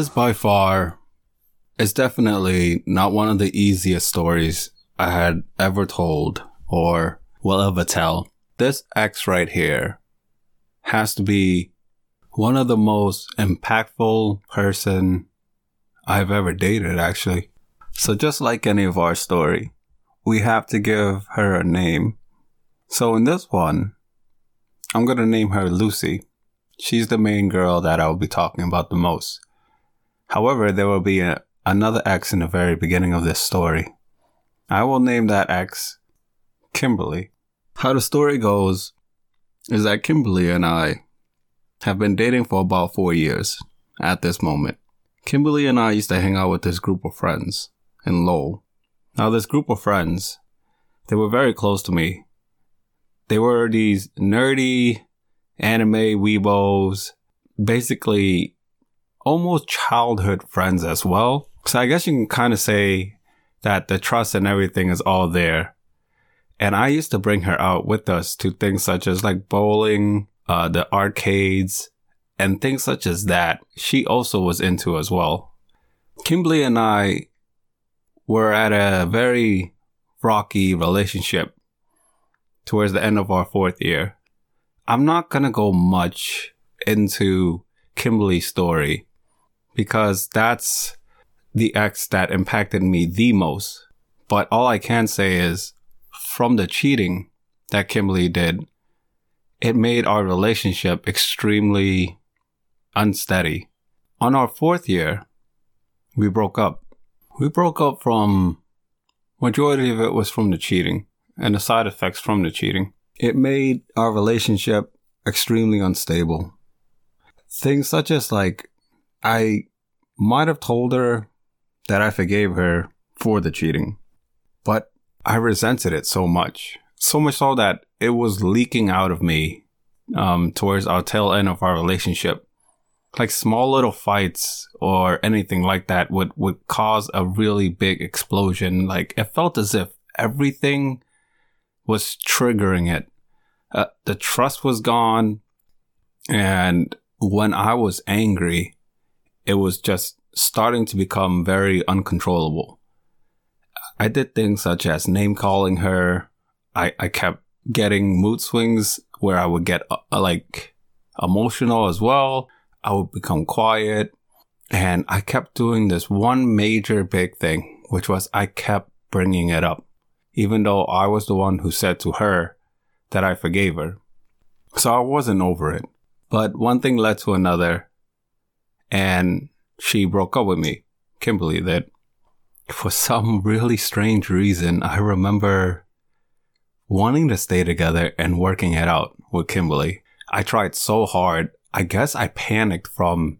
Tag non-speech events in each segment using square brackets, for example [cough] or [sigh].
This by far is definitely not one of the easiest stories I had ever told or will ever tell. This X right here has to be one of the most impactful person I've ever dated actually. So just like any of our story, we have to give her a name. So in this one, I'm to name her Lucy. She's the main girl that I'll be talking about the most. However, there will be a, another X in the very beginning of this story. I will name that X Kimberly. How the story goes is that Kimberly and I have been dating for about four years at this moment. Kimberly and I used to hang out with this group of friends in Lowell. Now, this group of friends, they were very close to me. They were these nerdy anime weebos, basically almost childhood friends as well. So I guess you can kind of say that the trust and everything is all there. And I used to bring her out with us to things such as like bowling, uh, the arcades, and things such as that. She also was into as well. Kimberly and I were at a very rocky relationship towards the end of our fourth year. I'm not going to go much into Kimberly's story because that's the ex that impacted me the most. But all I can say is from the cheating that Kimberly did, it made our relationship extremely unsteady. On our fourth year, we broke up. We broke up from majority of it was from the cheating and the side effects from the cheating. It made our relationship extremely unstable. Things such as like I might have told her that I forgave her for the cheating, but I resented it so much. So much so that it was leaking out of me um, towards our tail end of our relationship. Like small little fights or anything like that would, would cause a really big explosion. Like it felt as if everything was triggering it. Uh, the trust was gone. And when I was angry, it was just starting to become very uncontrollable. I did things such as name calling her. I, I kept getting mood swings where I would get uh, like emotional as well. I would become quiet. And I kept doing this one major big thing, which was I kept bringing it up, even though I was the one who said to her that I forgave her. So I wasn't over it. But one thing led to another. And she broke up with me, Kimberly, that for some really strange reason, I remember wanting to stay together and working it out with Kimberly. I tried so hard. I guess I panicked from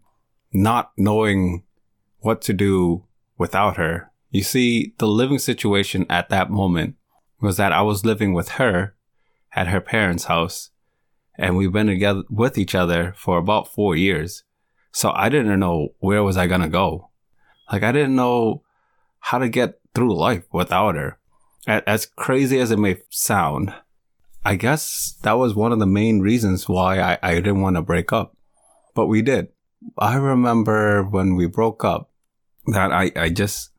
not knowing what to do without her. You see, the living situation at that moment was that I was living with her at her parents' house and we've been together with each other for about four years. So I didn't know where was I going to go. Like I didn't know how to get through life without her. As crazy as it may sound, I guess that was one of the main reasons why I, I didn't want to break up. But we did. I remember when we broke up that I, I just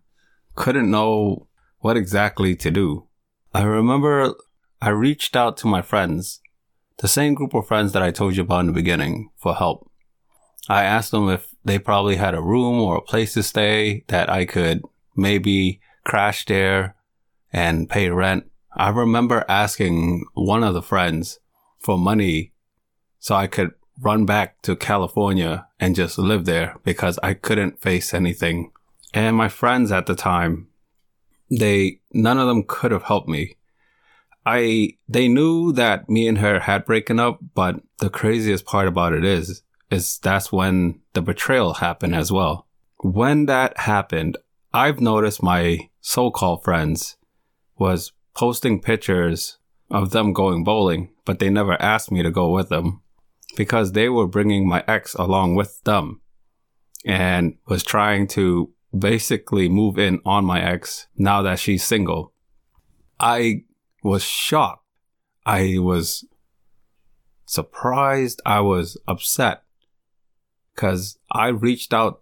couldn't know what exactly to do. I remember I reached out to my friends, the same group of friends that I told you about in the beginning for help. I asked them if they probably had a room or a place to stay that I could maybe crash there and pay rent. I remember asking one of the friends for money so I could run back to California and just live there because I couldn't face anything. And my friends at the time, they, none of them could have helped me. I, they knew that me and her had broken up, but the craziest part about it is, is that's when the betrayal happened as well. When that happened, I've noticed my so-called friends was posting pictures of them going bowling, but they never asked me to go with them because they were bringing my ex along with them and was trying to basically move in on my ex now that she's single. I was shocked. I was surprised. I was upset because I reached out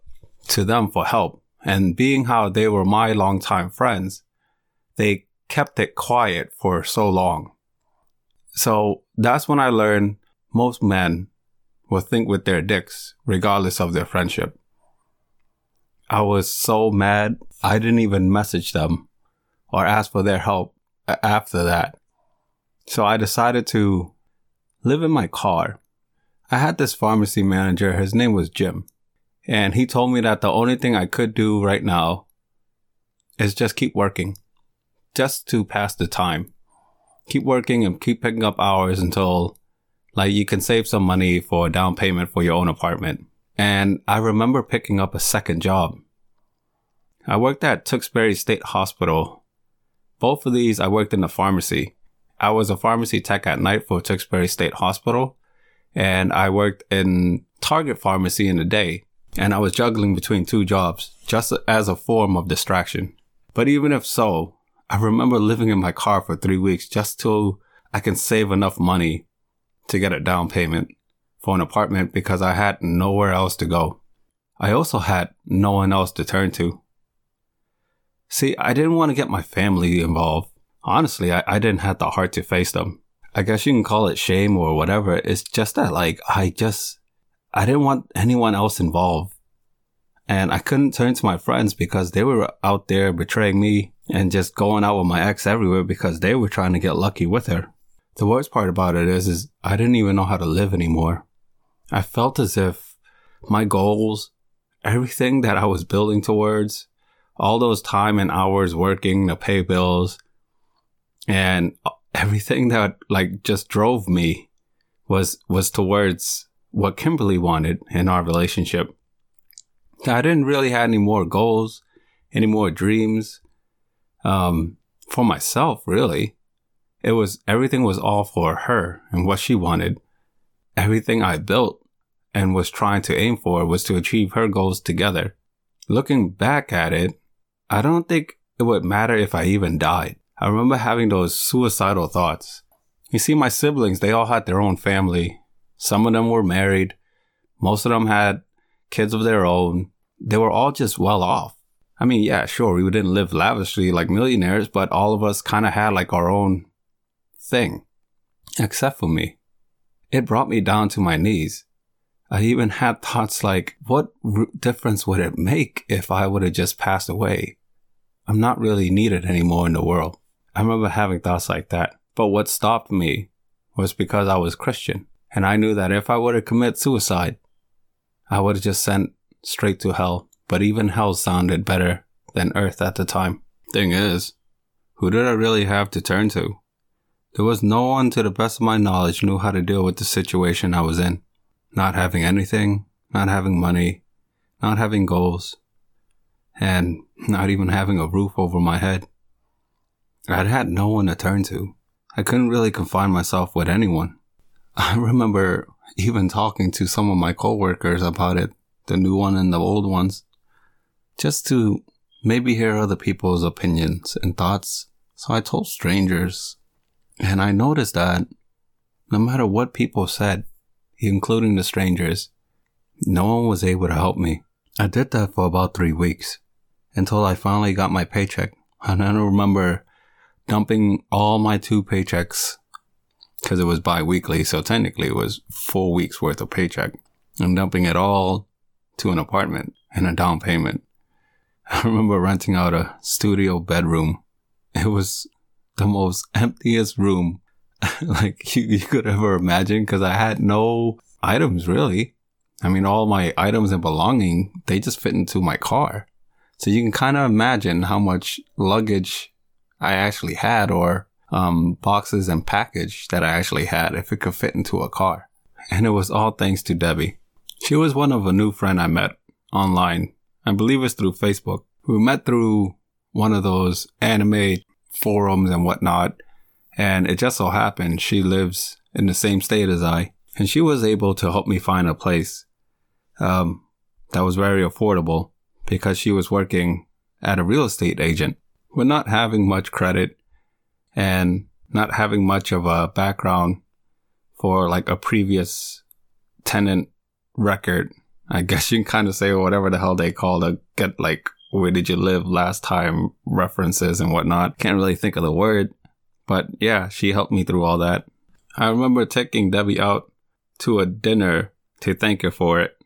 to them for help. And being how they were my longtime friends, they kept it quiet for so long. So that's when I learned most men will think with their dicks, regardless of their friendship. I was so mad, I didn't even message them or ask for their help after that. So I decided to live in my car. I had this pharmacy manager, his name was Jim, and he told me that the only thing I could do right now is just keep working, just to pass the time. Keep working and keep picking up hours until like you can save some money for a down payment for your own apartment. And I remember picking up a second job. I worked at Tewksbury State Hospital. Both of these I worked in the pharmacy. I was a pharmacy tech at night for Tewksbury State Hospital, and I worked in Target Pharmacy in the day. And I was juggling between two jobs just as a form of distraction. But even if so, I remember living in my car for three weeks just till I can save enough money to get a down payment for an apartment because I had nowhere else to go. I also had no one else to turn to. See, I didn't want to get my family involved. Honestly, I, I didn't have the heart to face them. I guess you can call it shame or whatever. It's just that, like, I just, I didn't want anyone else involved. And I couldn't turn to my friends because they were out there betraying me and just going out with my ex everywhere because they were trying to get lucky with her. The worst part about it is, is I didn't even know how to live anymore. I felt as if my goals, everything that I was building towards, all those time and hours working to pay bills and everything that like just drove me was, was towards what Kimberly wanted in our relationship. I didn't really have any more goals, any more dreams, um, for myself, really. It was everything was all for her and what she wanted. Everything I built and was trying to aim for was to achieve her goals together. Looking back at it, I don't think it would matter if I even died. I remember having those suicidal thoughts. You see, my siblings, they all had their own family. Some of them were married. Most of them had kids of their own. They were all just well off. I mean, yeah, sure, we didn't live lavishly like millionaires, but all of us kind of had like our own thing, except for me. It brought me down to my knees. I even had thoughts like, what r- difference would it make if I would have just passed away? I'm not really needed anymore in the world. I remember having thoughts like that. But what stopped me was because I was Christian. And I knew that if I were to commit suicide, I would have just sent straight to hell. But even hell sounded better than earth at the time. Thing is, who did I really have to turn to? There was no one, to the best of my knowledge, knew how to deal with the situation I was in. Not having anything, not having money, not having goals, and not even having a roof over my head. I had no one to turn to. I couldn't really confine myself with anyone. [laughs] I remember even talking to some of my coworkers about it, the new one and the old ones, just to maybe hear other people's opinions and thoughts. So I told strangers and I noticed that no matter what people said, including the strangers, no one was able to help me. I did that for about three weeks until I finally got my paycheck. And I remember dumping all my two paychecks because it was bi-weekly. So technically it was four weeks worth of paycheck and dumping it all to an apartment and a down payment. [laughs] I remember renting out a studio bedroom. It was the most emptiest room [laughs] like you, you could ever imagine because I had no items really. I mean, all my items and belonging, they just fit into my car. So you can kind of imagine how much luggage I actually had or um, boxes and package that I actually had if it could fit into a car. And it was all thanks to Debbie. She was one of a new friend I met online. I believe it's through Facebook. We met through one of those anime forums and whatnot. And it just so happened she lives in the same state as I. And she was able to help me find a place um, that was very affordable because she was working at a real estate agent. With not having much credit and not having much of a background for like a previous tenant record, I [laughs] guess you can kind of say whatever the hell they call to get like, where did you live last time references and whatnot. Can't really think of the word. But yeah, she helped me through all that. I remember taking Debbie out to a dinner to thank her for it,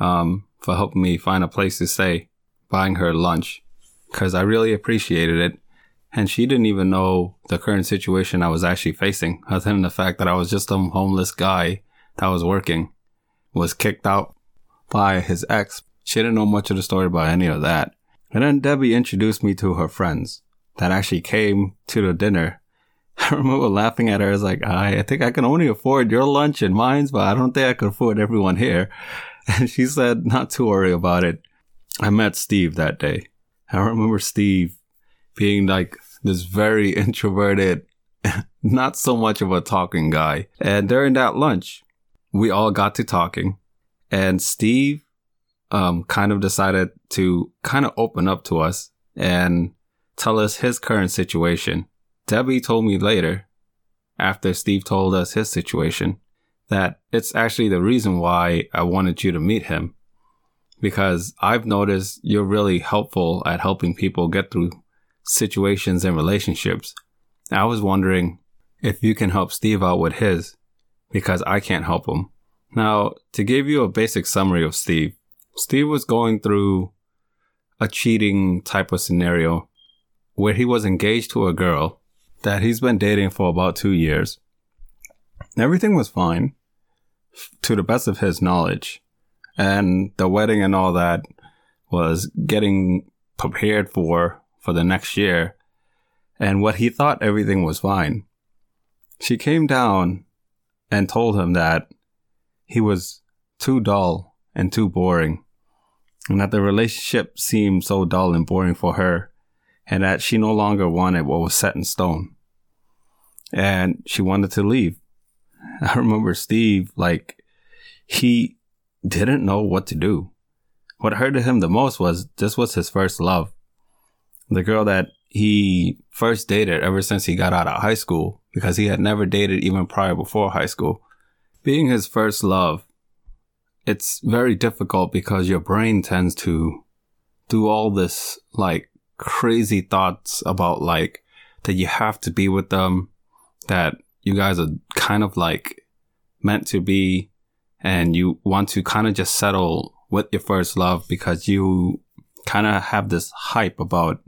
um, for helping me find a place to stay, buying her lunch, because I really appreciated it. And she didn't even know the current situation I was actually facing, [laughs] other than the fact that I was just a homeless guy that was working, was kicked out by his ex. She didn't know much of the story about any of that. And then Debbie introduced me to her friends that actually came to the dinner. [laughs] I remember laughing at her. I was like, I, I think I can only afford your lunch and mine's, but I don't think I can afford everyone here. [laughs] And she said, not to worry about it. I met Steve that day. I remember Steve being like this very [laughs] introverted, not so much of a talking guy. And during that lunch, we all got to talking and Steve, um, kind of decided to kind of open up to us and tell us his current situation. Debbie told me later, after Steve told us his situation, that it's actually the reason why I wanted you to meet him. Because I've noticed you're really helpful at helping people get through situations and relationships. I was wondering if you can help Steve out with his, because I can't help him. Now, to give you a basic summary of Steve, Steve was going through a cheating type of scenario where he was engaged to a girl that he's been dating for about two years. Everything was fine to the best of his knowledge. And the wedding and all that was getting prepared for for the next year. And what he thought everything was fine. She came down and told him that he was too dull and too boring, and that the relationship seemed so dull and boring for her, and that she no longer wanted what was set in stone. And she wanted to leave. [laughs] I remember Steve, like, he didn't know what to do. What hurted him the most was this was his first love. The girl that he first dated ever since he got out of high school, because he had never dated even prior before high school being his first love, it's very difficult because your brain tends to do all this like crazy thoughts about like that you have to be with them, that you guys are kind of like meant to be, and you want to kind of just settle with your first love because you kind of have this hype about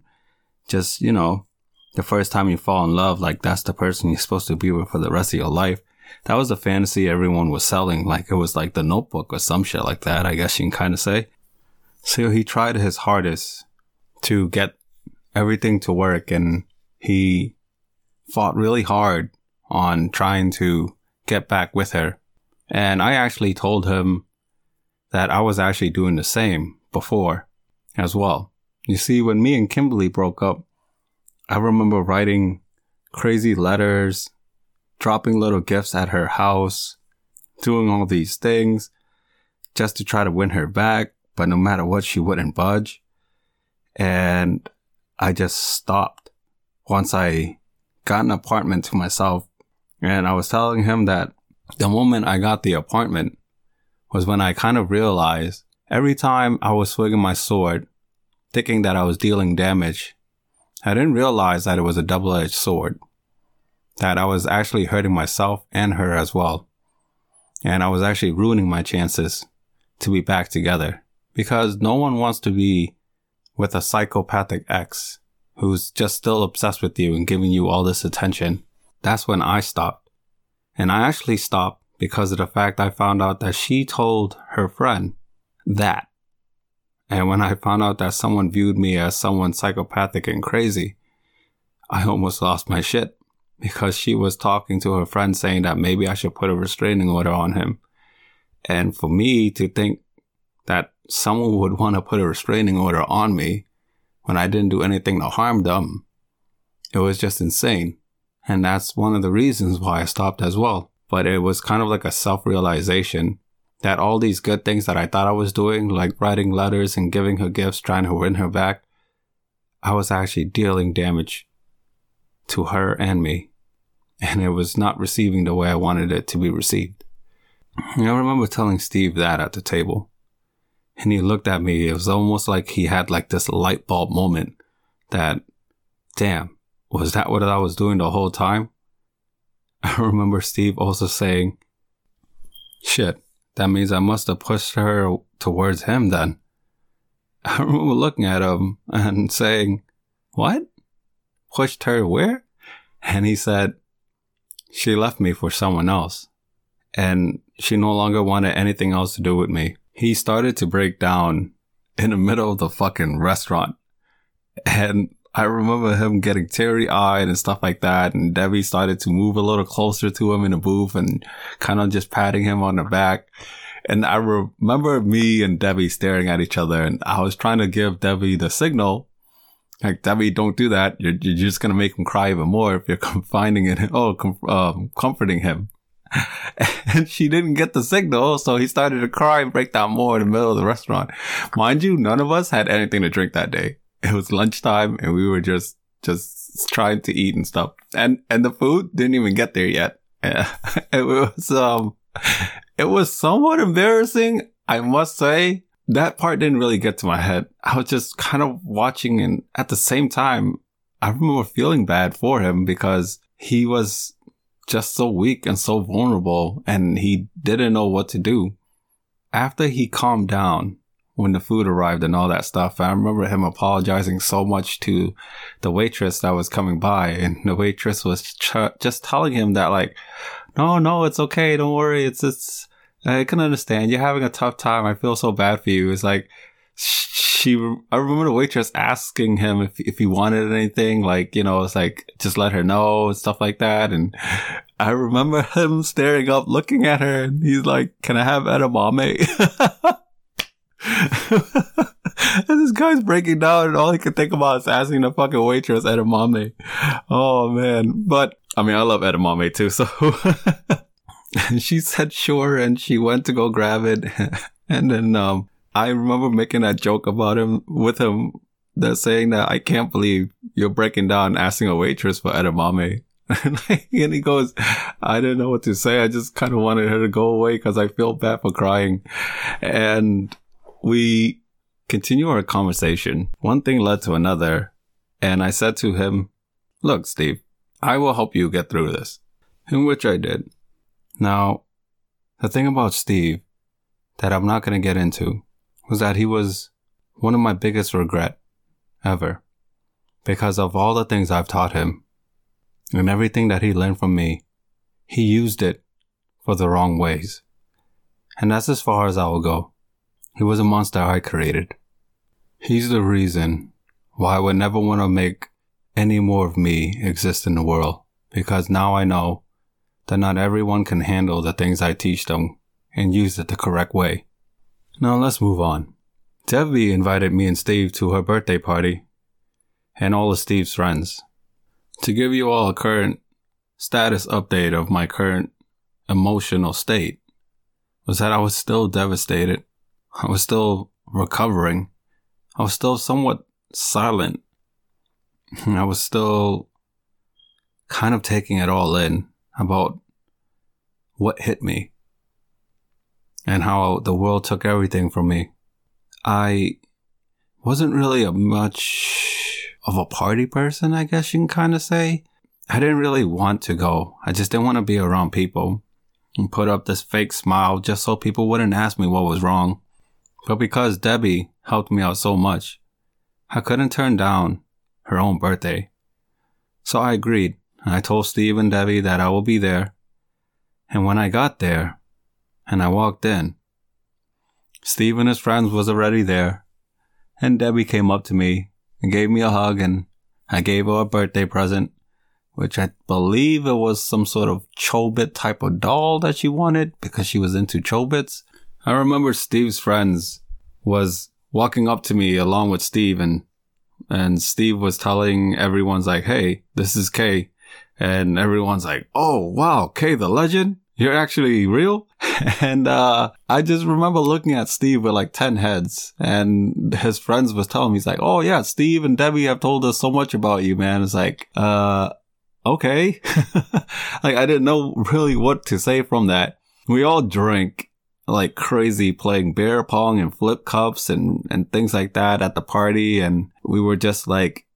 just, you know, the first time you fall in love, like that's the person you're supposed to be with for the rest of your life that was the fantasy everyone was selling. Like it was like the notebook or some shit like that, I guess you can kind of say. So he tried his hardest to get everything to work and he fought really hard on trying to get back with her. And I actually told him that I was actually doing the same before as well. You see, when me and Kimberly broke up, I remember writing crazy letters dropping little gifts at her house, doing all these things just to try to win her back. But no matter what, she wouldn't budge. And I just stopped once I got an apartment to myself. And I was telling him that the moment I got the apartment was when I kind of realized every time I was swinging my sword, thinking that I was dealing damage, I didn't realize that it was a double edged sword that I was actually hurting myself and her as well. And I was actually ruining my chances to be back together because no one wants to be with a psychopathic ex who's just still obsessed with you and giving you all this attention. That's when I stopped. And I actually stopped because of the fact I found out that she told her friend that. And when I found out that someone viewed me as someone psychopathic and crazy, I almost lost my shit because she was talking to her friend saying that maybe I should put a restraining order on him. And for me to think that someone would want to put a restraining order on me when I didn't do anything to harm them, it was just insane. And that's one of the reasons why I stopped as well. But it was kind of like a self realization that all these good things that I thought I was doing, like writing letters and giving her gifts, trying to win her back, I was actually dealing damage to her and me, and it was not receiving the way I wanted it to be received. And I remember telling Steve that at the table, And he looked at me. It was almost like he had like this light bulb moment that, damn, was that what I was doing the whole time? [laughs] I remember Steve also saying, shit, that means I must have pushed her towards him then. [laughs] I remember looking at him and saying, what? Pushed her where? And he said, she left me for someone else and she no longer wanted anything else to do with me. He started to break down in the middle of the fucking restaurant. And I remember him getting teary eyed and stuff like that. And Debbie started to move a little closer to him in the booth and kind of just patting him on the back. And I remember me and Debbie staring at each other and I was trying to give Debbie the signal. Like, Debbie, don't do that. You're, you're just going to make him cry even more if you're [laughs] confiding in him. Oh, com- um, comforting him. [laughs] and she didn't get the signal, so he started to cry and break down more in the middle of the restaurant. Mind you, none of us had anything to drink that day. It was lunchtime and we were just, just trying to eat and stuff. And, and the food didn't even get there yet. [laughs] it was, um, it was somewhat embarrassing, I must say. That part didn't really get to my head. I was just kind of watching and at the same time, I remember feeling bad for him because he was just so weak and so vulnerable and he didn't know what to do. After he calmed down when the food arrived and all that stuff, I remember him apologizing so much to the waitress that was coming by and the waitress was ch- just telling him that like, no, no, it's okay. Don't worry. It's, it's, I can understand. You're having a tough time. I feel so bad for you. It's like, she, I remember the waitress asking him if, if he wanted anything, like, you know, it's like, just let her know and stuff like that. And I remember [laughs] him staring up, looking at her, and he's like, can I have edamame? [laughs] [laughs] and this guy's breaking down, and all he can think about is asking the fucking waitress edamame. Oh man. But, I mean, I love edamame too, so. [laughs] she said sure, and she went to go grab it. [laughs] and then, um, I remember making that joke about him with him that saying that I can't believe you're breaking down asking a waitress for edamame. and he goes, I didn't know what to say. I just kind of wanted her to go away because I feel bad for crying. And we continue our conversation. One thing led to another. And I said to him, look, Steve, I will help you get through this. In which I did. Now, the thing about Steve that I'm not going to get into was that he was one of my biggest regret ever because of all the things I've taught him and everything that he learned from me. He used it for the wrong ways. And that's as far as I will go. He was a monster I created. He's the reason why I would never want to make any more of me exist in the world because now I know that not everyone can handle the things I teach them and use it the correct way. Now let's move on. Debbie invited me and Steve to her birthday party and all of Steve's friends. To give you all a current status update of my current emotional state was that I was still devastated. I was still recovering. I was still somewhat silent. I was still kind of taking it all in about what hit me and how the world took everything from me. I wasn't really a much of a party person, I guess you can kind of say. I didn't really want to go. I just didn't want to be around people and put up this fake smile just so people wouldn't ask me what was wrong. But because Debbie helped me out so much, I couldn't turn down her own birthday. So I agreed. And I told Steve and Debbie that I will be there. And when I got there, and I walked in. Steve and his friends was already there, and Debbie came up to me and gave me a hug, and I gave her a birthday present, which I believe it was some sort of Chobit type of doll that she wanted because she was into Chobits. I remember Steve's friends was walking up to me along with Steve and and Steve was telling everyone's like, "Hey, this is Kay," and everyone's like, "Oh wow, Kay the legend." you're actually real? [laughs] and uh, I just remember looking at Steve with like 10 heads and his friends was telling me, he's like, oh yeah, Steve and Debbie have told us so much about you, man. It's like, uh, okay. [laughs] like I didn't know really what to say from that. We all drank like crazy playing beer pong and flip cups and, and things like that at the party. And we were just like,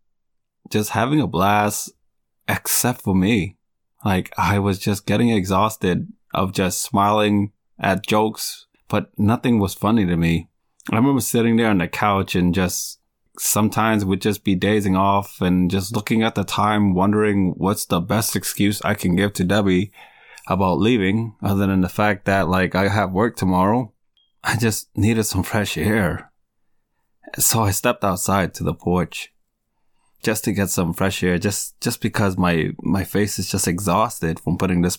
just having a blast, except for me. Like I was just getting exhausted of just smiling at jokes, but nothing was funny to me. I remember sitting there on the couch and just sometimes would just be dazing off and just looking at the time, wondering what's the best excuse I can give to Debbie about leaving other than the fact that like I have work tomorrow. I just needed some fresh air. So I stepped outside to the porch just to get some fresh air just just because my my face is just exhausted from putting this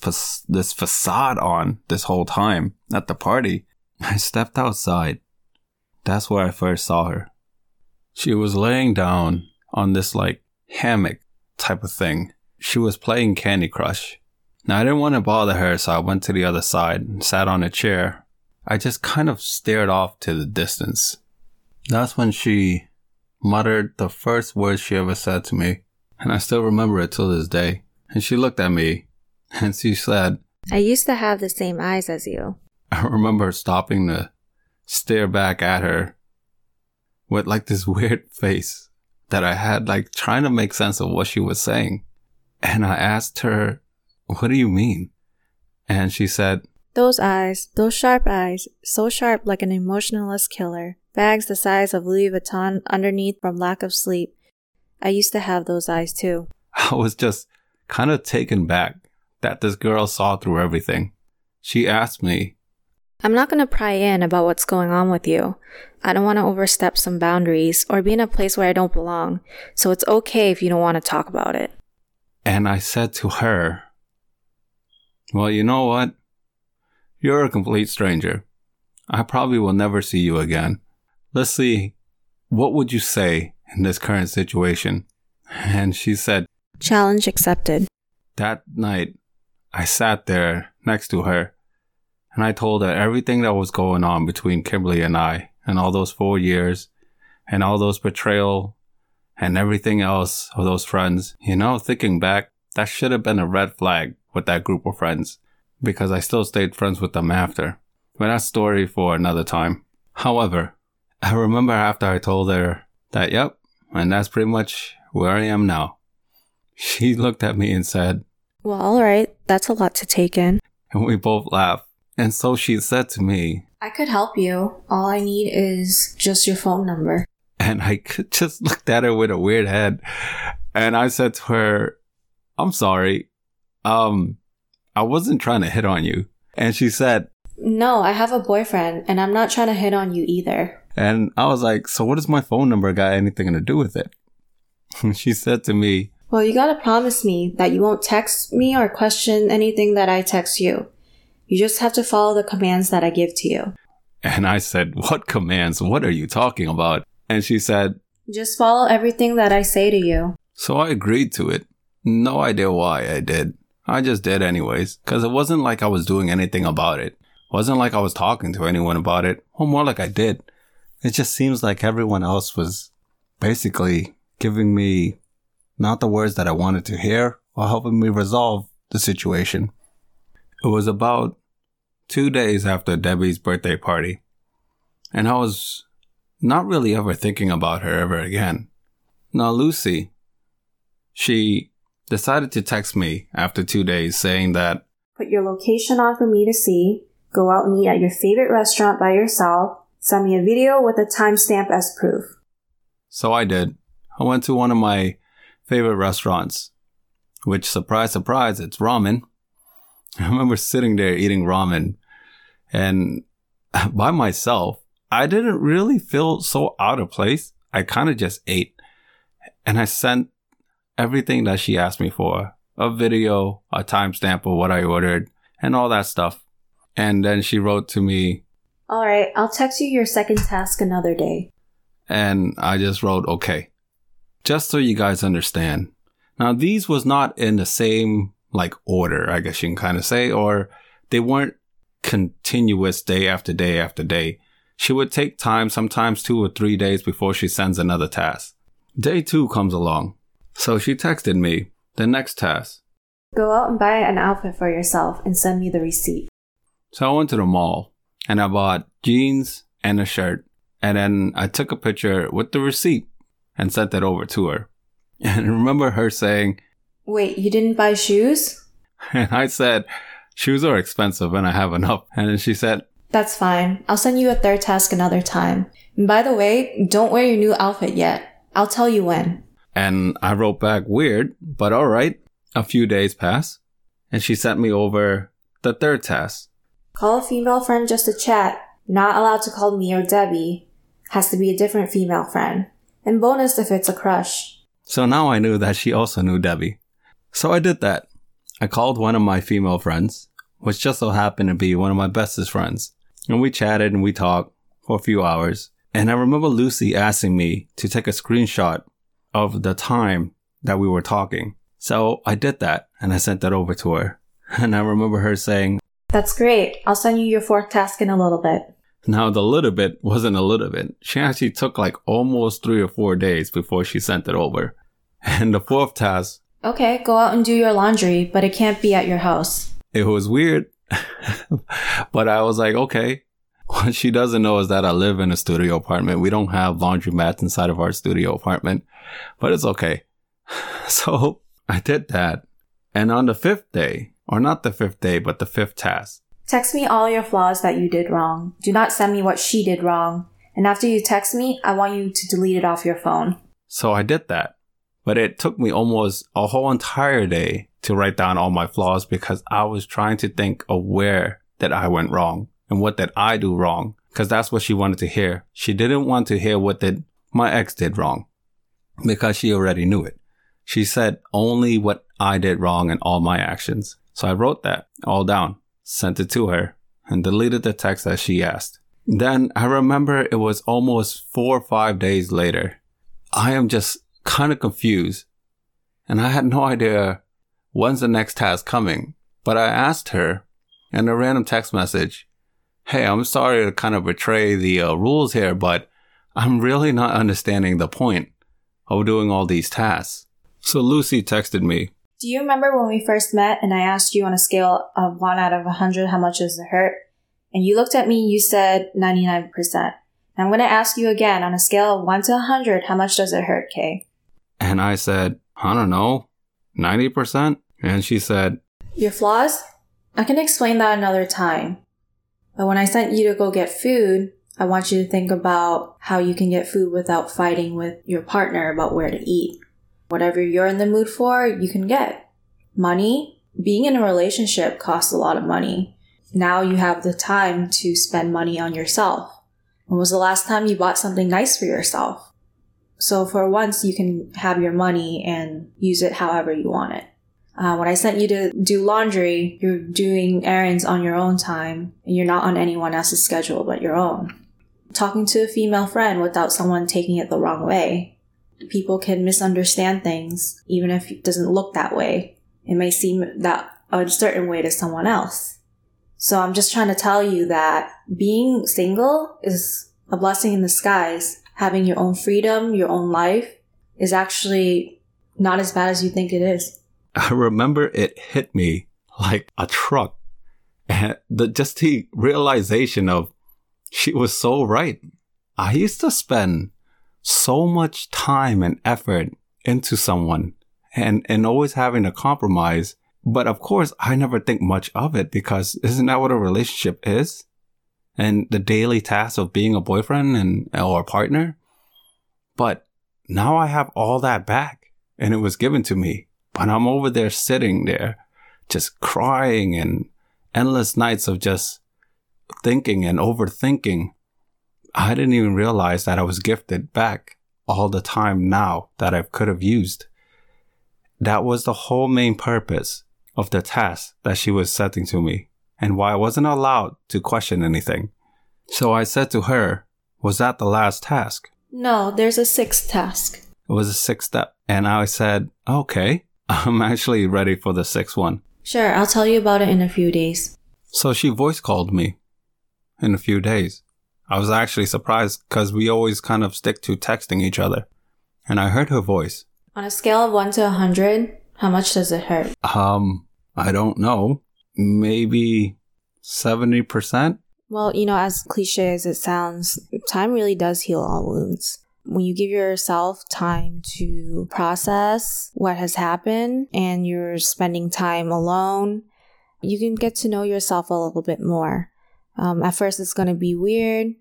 this facade on this whole time at the party. I stepped outside. That's where I first saw her. She was laying down on this like hammock type of thing. She was playing Candy Crush. Now I didn't want to bother her, so I went to the other side and sat on a chair. I just kind of stared off to the distance. That's when she muttered the first words she ever said to me, and I still remember it till this day. And she looked at me and she said, I used to have the same eyes as you. [laughs] I remember stopping to stare back at her with like this weird face that I had, like trying to make sense of what she was saying. And I asked her, What do you mean? And she said, Those eyes, those sharp eyes, so sharp like an emotionless killer. Bags the size of Louis Vuitton underneath from lack of sleep. I used to have those eyes too. [laughs] I was just kind of taken back that this girl saw through everything. She asked me, I'm not going to pry in about what's going on with you. I don't want to overstep some boundaries or be in a place where I don't belong, so it's okay if you don't want to talk about it. And I said to her, Well, you know what? You're a complete stranger. I probably will never see you again. Let's see, what would you say in this current situation? And she said, Challenge accepted. That night, I sat there next to her and I told her everything that was going on between Kimberly and I and all those four years and all those betrayal and everything else of those friends. You know, thinking back, that should have been a red flag with that group of friends because I still stayed friends with them after. But that's story for another time. However, I remember after I told her that, yep, and that's pretty much where I am now. She [laughs] looked at me and said, Well, all right, that's a lot to take in. And we both laughed. And so she said to me, I could help you. All I need is just your phone number. And I [laughs] just looked at her with a weird head. And I said to her, I'm sorry. Um, I wasn't trying to hit on you. And she said, No, I have a boyfriend and I'm not trying to hit on you either. And I was like, So what does my phone number got anything to do with it? And [laughs] she said to me, Well, you gotta promise me that you won't text me or question anything that I text you. You just have to follow the commands that I give to you. And I said, What commands? What are you talking about? And she said, Just follow everything that I say to you. So I agreed to it. No idea why I did. I just did anyways, because it wasn't like I was doing anything about it. Wasn't like I was talking to anyone about it, or more like I did. It just seems like everyone else was basically giving me not the words that I wanted to hear or helping me resolve the situation. It was about two days after Debbie's birthday party, and I was not really ever thinking about her ever again. Now, Lucy, she decided to text me after two days saying that Put your location on for me to see, go out and eat at your favorite restaurant by yourself, send me a video with a timestamp as proof. So I did. I went to one of my favorite restaurants, which, surprise, surprise, it's ramen. [laughs] I remember sitting there eating ramen and [laughs] by myself, I didn't really feel so out of place. I kind of just ate and I sent everything that she asked me for a video, a timestamp of what I ordered, and all that stuff. And then she wrote to me, All right, I'll text you your second task another day. And I just wrote, okay. Just so you guys understand. Now, these was not in the same like order, I guess you can kind of say, or they weren't continuous day after day after day. She would take time, sometimes two or three days before she sends another task. Day two comes along. So she texted me the next task. Go out and buy an outfit for yourself and send me the receipt. So I went to the mall and I bought jeans and a shirt. And then I took a picture with the receipt and sent it over to her. [laughs] And I remember her saying, Wait, you didn't buy shoes? [laughs] and I said, shoes are expensive and I have enough. [laughs] And then she said, That's fine. I'll send you a third task another time. And by the way, don't wear your new outfit yet. I'll tell you when. And I wrote back, weird, but all right. A few days pass and she sent me over the third task. Call a female friend just to chat. Not allowed to call me or Debbie. Has to be a different female friend. And bonus if it's a crush. So now I knew that she also knew Debbie. So I did that. I called one of my female friends, which just so happened to be one of my bestest friends. And we chatted and we talked for a few hours. And I remember Lucy asking me to take a screenshot of the time that we were talking. So I did that and I sent that over to her. [laughs] And I remember her saying, That's great. I'll send you your fourth task in a little bit. now the little bit wasn't a little bit. She actually took like almost three or four days before she sent it over. [laughs] And the fourth task Okay, go out and do your laundry, but it can't be at your house. it was weird, [laughs] but I was like, okay. What she doesn't know is that I live in a studio apartment. We don't have laundry mats inside of our studio apartment, but it's okay. [laughs] So I did that. And on the fifth day, or not the fifth day, but the fifth task, Text me all your flaws that you did wrong. Do not send me what she did wrong. And after you text me, I want you to delete it off your phone. So I did that. But it took me almost a whole entire day to write down all my flaws because I was trying to think of where that I went wrong and what did I do wrong because that's what she wanted to hear. She didn't want to hear what did my ex did wrong because she already knew it. She said only what I did wrong in all my actions. So I wrote that all down, sent it to her and deleted the text that she asked. Then I remember it was almost four or five days later I am just kind of confused. And I had no idea when's the next task coming. But I asked her in a random text message, Hey, I'm sorry to kind of betray the uh, rules here, but I'm really not understanding the point of doing all these tasks. So Lucy texted me, Do you remember when we first met and I asked you on a scale of 1 out of 100 how much does it hurt? And you looked at me and you said 99%. And I'm going to ask you again on a scale of 1 to 100 how much does it hurt, Kay? and I said, I don't know, 90%? And she said, Your flaws? I can explain that another time. But when I sent you to go get food, I want you to think about how you can get food without fighting with your partner about where to eat. Whatever you're in the mood for, you can get. Money? Being in a relationship costs a lot of money. Now you have the time to spend money on yourself. When was the last time you bought something nice for yourself? So for once, you can have your money and use it however you want it. Uh, when I sent you to do laundry, you're doing errands on your own time and you're not on anyone else's schedule but your own. Talking to a female friend without someone taking it the wrong way. People can misunderstand things even if it doesn't look that way. It may seem that a certain way to someone else. So I'm just trying to tell you that being single is a blessing in disguise. Having your own freedom, your own life is actually not as bad as you think it is. I [laughs] remember it hit me like a truck. And the just the realization of she was so right. I used to spend so much time and effort into someone and, and always having to compromise. But of course, I never think much of it because isn't that what a relationship is? And the daily task of being a boyfriend and or a partner. But now I have all that back and it was given to me. But I'm over there sitting there, just crying and endless nights of just thinking and overthinking. I didn't even realize that I was gifted back all the time now that I could have used. That was the whole main purpose of the task that she was setting to me and why I wasn't allowed to question anything. So I said to her, was that the last task? No, there's a sixth task. It was a sixth step. And I said, okay, [laughs] I'm actually ready for the sixth one. Sure, I'll tell you about it in a few days. So she voice called me in a few days. I was actually surprised because we always kind of stick to texting each other. And I heard her voice. On a scale of 1 to a 100, how much does it hurt? Um, I don't know. Maybe 70%? Well, you know, as cliche as it sounds, time really does heal all wounds. When you give yourself time to process what has happened and you're spending time alone, you can get to know yourself a little bit more. Um, at first, it's going to be weird,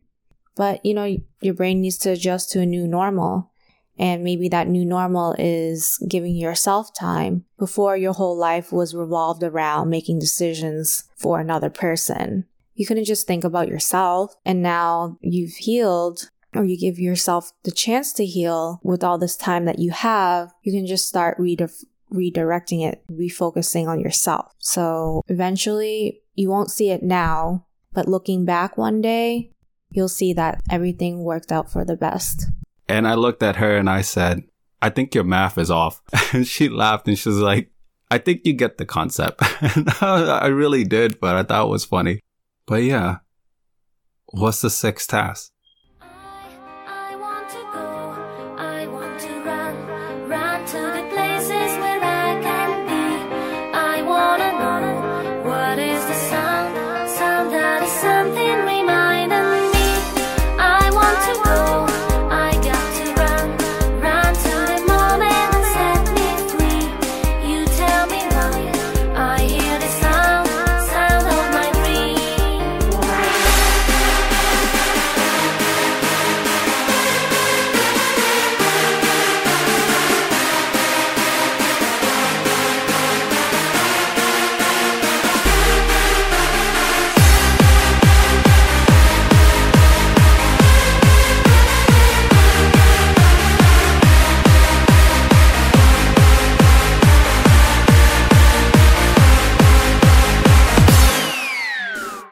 but you know, your brain needs to adjust to a new normal. And maybe that new normal is giving yourself time before your whole life was revolved around making decisions for another person. You couldn't just think about yourself and now you've healed or you give yourself the chance to heal with all this time that you have, you can just start redirecting it, refocusing on yourself. So eventually you won't see it now, but looking back one day, you'll see that everything worked out for the best. And I looked at her and I said, I think your math is off. [laughs] And she laughed and she was like, I think you get the concept. [laughs] I really did, but I thought it was funny. But yeah, what's the sixth task?